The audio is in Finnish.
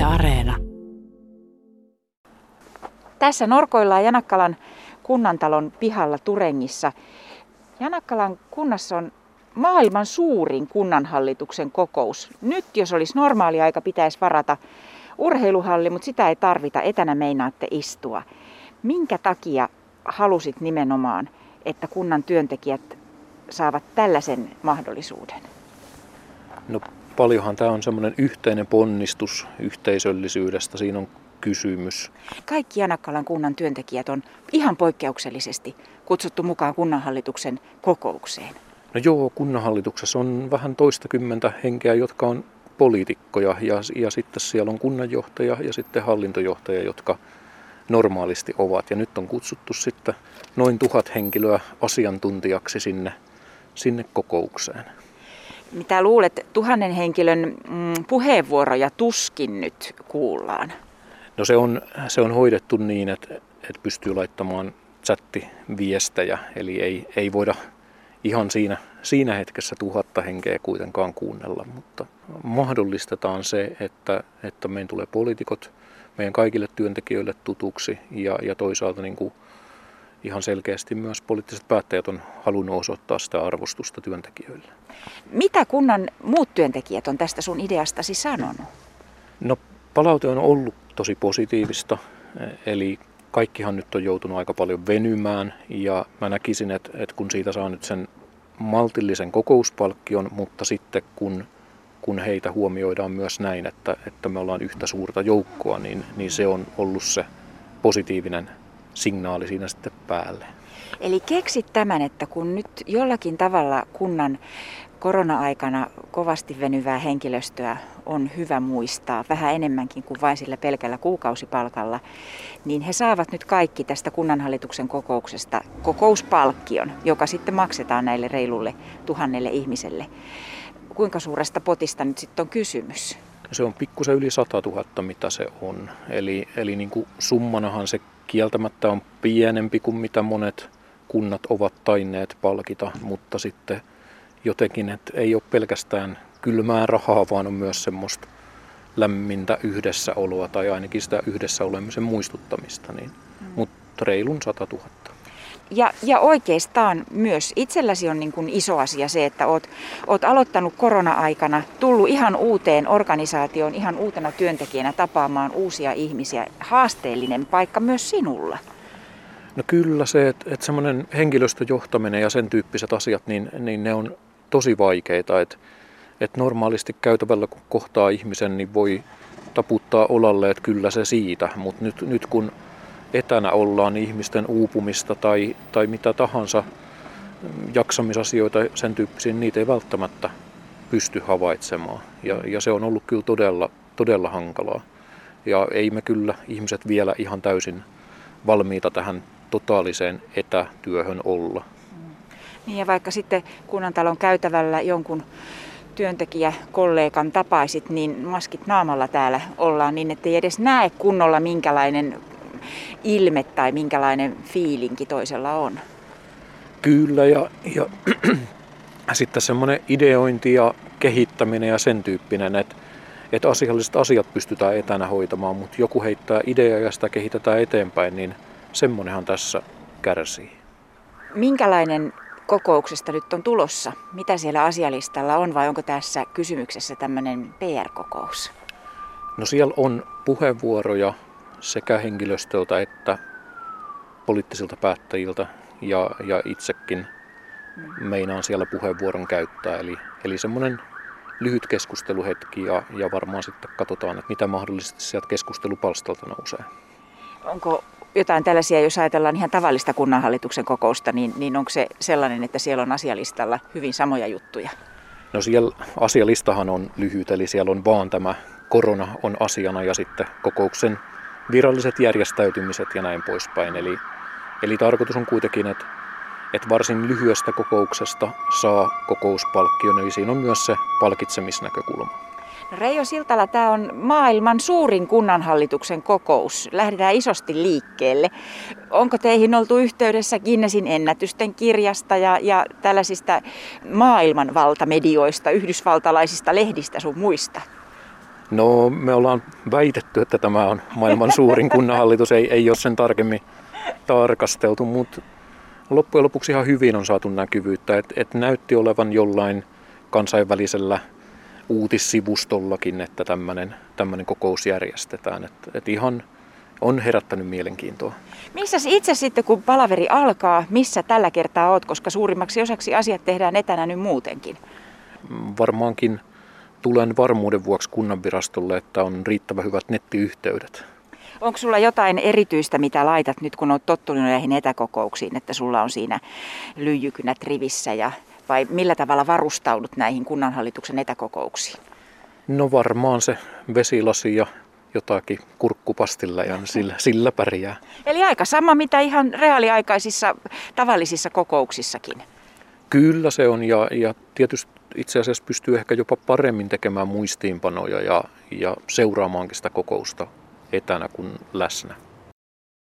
Yle Areena. Tässä norkoillaan Janakkalan kunnantalon pihalla Turengissa. Janakkalan kunnassa on maailman suurin kunnanhallituksen kokous. Nyt jos olisi normaali aika, pitäisi varata urheiluhalli, mutta sitä ei tarvita. Etänä meinaatte istua. Minkä takia halusit nimenomaan, että kunnan työntekijät saavat tällaisen mahdollisuuden? No paljonhan tämä on semmoinen yhteinen ponnistus yhteisöllisyydestä. Siinä on kysymys. Kaikki Janakkalan kunnan työntekijät on ihan poikkeuksellisesti kutsuttu mukaan kunnanhallituksen kokoukseen. No joo, kunnanhallituksessa on vähän toistakymmentä henkeä, jotka on poliitikkoja ja, ja sitten siellä on kunnanjohtaja ja sitten hallintojohtaja, jotka normaalisti ovat. Ja nyt on kutsuttu sitten noin tuhat henkilöä asiantuntijaksi sinne, sinne kokoukseen. Mitä luulet, tuhannen henkilön mm, puheenvuoroja tuskin nyt kuullaan? No se on, se on hoidettu niin, että, että pystyy laittamaan chattiviestejä, eli ei, ei voida ihan siinä, siinä hetkessä tuhatta henkeä kuitenkaan kuunnella, mutta mahdollistetaan se, että, että meidän tulee poliitikot meidän kaikille työntekijöille tutuksi ja, ja toisaalta niin kuin ihan selkeästi myös poliittiset päättäjät on halunnut osoittaa sitä arvostusta työntekijöille. Mitä kunnan muut työntekijät on tästä sun ideastasi sanonut? No palaute on ollut tosi positiivista, eli kaikkihan nyt on joutunut aika paljon venymään ja mä näkisin, että, että kun siitä saa nyt sen maltillisen kokouspalkkion, mutta sitten kun, kun heitä huomioidaan myös näin, että, että me ollaan yhtä suurta joukkoa, niin, niin se on ollut se positiivinen signaali siinä sitten päälle. Eli keksit tämän, että kun nyt jollakin tavalla kunnan korona-aikana kovasti venyvää henkilöstöä on hyvä muistaa vähän enemmänkin kuin vain sillä pelkällä kuukausipalkalla, niin he saavat nyt kaikki tästä kunnanhallituksen kokouksesta kokouspalkkion, joka sitten maksetaan näille reilulle tuhannelle ihmiselle. Kuinka suuresta potista nyt sitten on kysymys? Se on pikkusen yli 100 000, mitä se on. Eli, eli niin kuin summanahan se kieltämättä on pienempi kuin mitä monet kunnat ovat taineet palkita, mutta sitten jotenkin, että ei ole pelkästään kylmää rahaa, vaan on myös semmoista lämmintä yhdessäoloa tai ainakin sitä yhdessä olemisen muistuttamista, niin, mm. mutta reilun 100 000. Ja, ja oikeastaan myös itselläsi on niin kuin iso asia se, että oot, oot aloittanut korona-aikana, tullut ihan uuteen organisaatioon, ihan uutena työntekijänä tapaamaan uusia ihmisiä. Haasteellinen paikka myös sinulla. No kyllä se, että, että semmoinen henkilöstöjohtaminen ja sen tyyppiset asiat, niin, niin ne on tosi vaikeita. Että, että normaalisti käytävällä kun kohtaa ihmisen, niin voi taputtaa olalle, että kyllä se siitä. Mutta nyt, nyt kun etänä ollaan ihmisten uupumista tai, tai mitä tahansa jaksamisasioita, sen tyyppisiä, niitä ei välttämättä pysty havaitsemaan. Ja, ja se on ollut kyllä todella, todella hankalaa. Ja ei me kyllä ihmiset vielä ihan täysin valmiita tähän totaaliseen etätyöhön olla. Niin ja vaikka sitten kunnantalon käytävällä jonkun työntekijäkollegan tapaisit, niin maskit naamalla täällä ollaan niin, ettei edes näe kunnolla minkälainen ilme tai minkälainen fiilinki toisella on. Kyllä ja, ja sitten semmoinen ideointi ja kehittäminen ja sen tyyppinen, että, että asialliset asiat pystytään etänä hoitamaan, mutta joku heittää ideaa ja sitä kehitetään eteenpäin, niin semmonenhan tässä kärsii. Minkälainen kokouksesta nyt on tulossa? Mitä siellä asialistalla on vai onko tässä kysymyksessä tämmöinen PR-kokous? No siellä on puheenvuoroja sekä henkilöstöltä että poliittisilta päättäjiltä ja, ja itsekin meinaan siellä puheenvuoron käyttää. Eli, eli semmoinen lyhyt keskusteluhetki ja, ja varmaan sitten katsotaan, että mitä mahdollisesti sieltä keskustelupalstalta nousee. Onko jotain tällaisia, jos ajatellaan ihan tavallista kunnanhallituksen kokousta, niin, niin onko se sellainen, että siellä on asialistalla hyvin samoja juttuja? No siellä asialistahan on lyhyt, eli siellä on vaan tämä korona on asiana ja sitten kokouksen viralliset järjestäytymiset ja näin poispäin. Eli, eli tarkoitus on kuitenkin, että, että varsin lyhyestä kokouksesta saa kokouspalkkion, eli siinä on myös se palkitsemisnäkökulma. Reijo Siltala, tämä on maailman suurin kunnanhallituksen kokous. Lähdetään isosti liikkeelle. Onko teihin oltu yhteydessä Guinnessin ennätysten kirjasta ja, ja tällaisista maailman valtamedioista, yhdysvaltalaisista lehdistä sun muista? No me ollaan väitetty, että tämä on maailman suurin kunnanhallitus, ei, ei ole sen tarkemmin tarkasteltu, mutta loppujen lopuksi ihan hyvin on saatu näkyvyyttä, että et näytti olevan jollain kansainvälisellä uutissivustollakin, että tämmöinen kokous järjestetään. Että et ihan on herättänyt mielenkiintoa. Missä itse sitten, kun palaveri alkaa, missä tällä kertaa oot, koska suurimmaksi osaksi asiat tehdään etänä nyt muutenkin? Varmaankin tulen varmuuden vuoksi kunnanvirastolle, että on riittävän hyvät nettiyhteydet. Onko sulla jotain erityistä, mitä laitat nyt, kun olet tottunut näihin etäkokouksiin, että sulla on siinä lyijykynät rivissä ja vai millä tavalla varustaudut näihin kunnanhallituksen etäkokouksiin? No varmaan se vesilasi ja jotakin kurkkupastilla ja sillä, sillä pärjää. Eli aika sama mitä ihan reaaliaikaisissa tavallisissa kokouksissakin. Kyllä se on ja, ja tietysti itse asiassa pystyy ehkä jopa paremmin tekemään muistiinpanoja ja, ja seuraamaankin sitä kokousta etänä kuin läsnä.